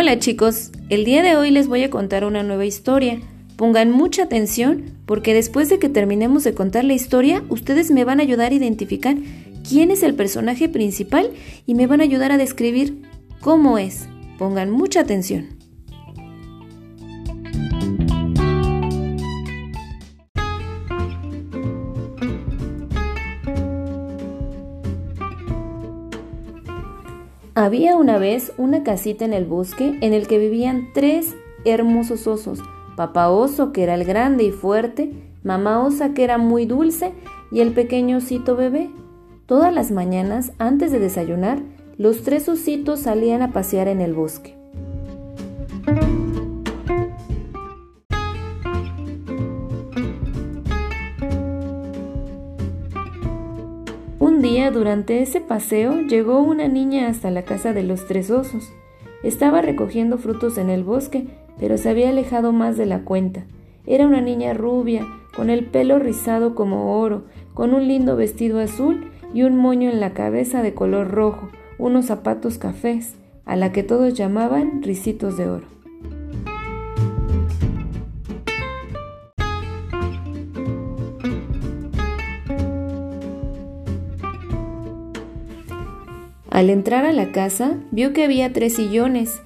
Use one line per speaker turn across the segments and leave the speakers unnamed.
Hola chicos, el día de hoy les voy a contar una nueva historia. Pongan mucha atención porque después de que terminemos de contar la historia, ustedes me van a ayudar a identificar quién es el personaje principal y me van a ayudar a describir cómo es. Pongan mucha atención. Había una vez una casita en el bosque en el que vivían tres hermosos osos. Papá oso, que era el grande y fuerte, mamá osa, que era muy dulce, y el pequeño osito bebé. Todas las mañanas, antes de desayunar, los tres ositos salían a pasear en el bosque. Un día durante ese paseo llegó una niña hasta la casa de los tres osos. Estaba recogiendo frutos en el bosque, pero se había alejado más de la cuenta. Era una niña rubia, con el pelo rizado como oro, con un lindo vestido azul y un moño en la cabeza de color rojo, unos zapatos cafés, a la que todos llamaban risitos de oro. Al entrar a la casa, vio que había tres sillones.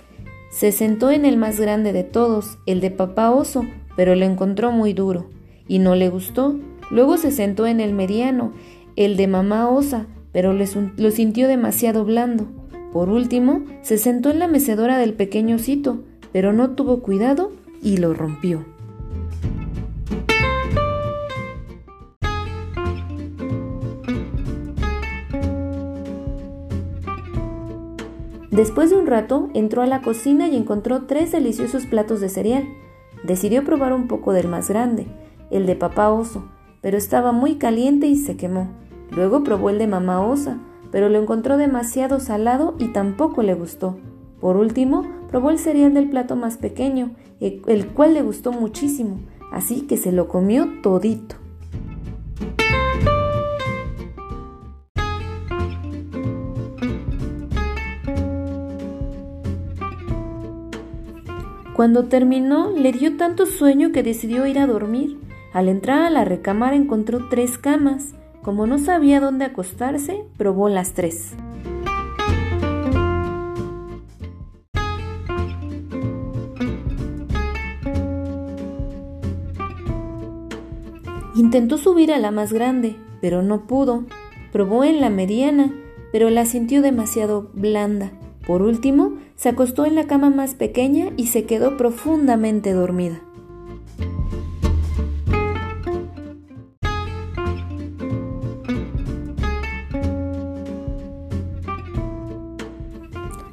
Se sentó en el más grande de todos, el de papá oso, pero lo encontró muy duro y no le gustó. Luego se sentó en el mediano, el de mamá osa, pero lo sintió demasiado blando. Por último, se sentó en la mecedora del pequeño osito, pero no tuvo cuidado y lo rompió. Después de un rato, entró a la cocina y encontró tres deliciosos platos de cereal. Decidió probar un poco del más grande, el de papá oso, pero estaba muy caliente y se quemó. Luego probó el de mamá osa, pero lo encontró demasiado salado y tampoco le gustó. Por último, probó el cereal del plato más pequeño, el cual le gustó muchísimo, así que se lo comió todito. Cuando terminó, le dio tanto sueño que decidió ir a dormir. Al entrar a la recámara encontró tres camas. Como no sabía dónde acostarse, probó las tres. Intentó subir a la más grande, pero no pudo. Probó en la mediana, pero la sintió demasiado blanda. Por último, se acostó en la cama más pequeña y se quedó profundamente dormida.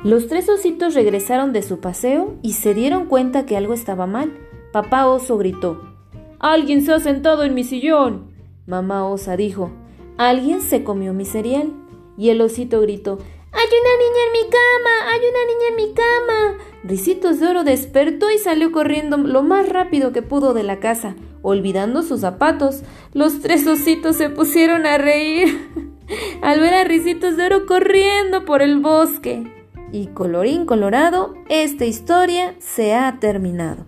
Los tres ositos regresaron de su paseo y se dieron cuenta que algo estaba mal. Papá oso gritó, Alguien se ha sentado en mi sillón. Mamá osa dijo, Alguien se comió mi cereal. Y el osito gritó, ¡Hay una niña en mi cama! ¡Hay una niña en mi cama! Ricitos de Oro despertó y salió corriendo lo más rápido que pudo de la casa, olvidando sus zapatos. Los tres ositos se pusieron a reír al ver a Ricitos de Oro corriendo por el bosque. Y colorín colorado, esta historia se ha terminado.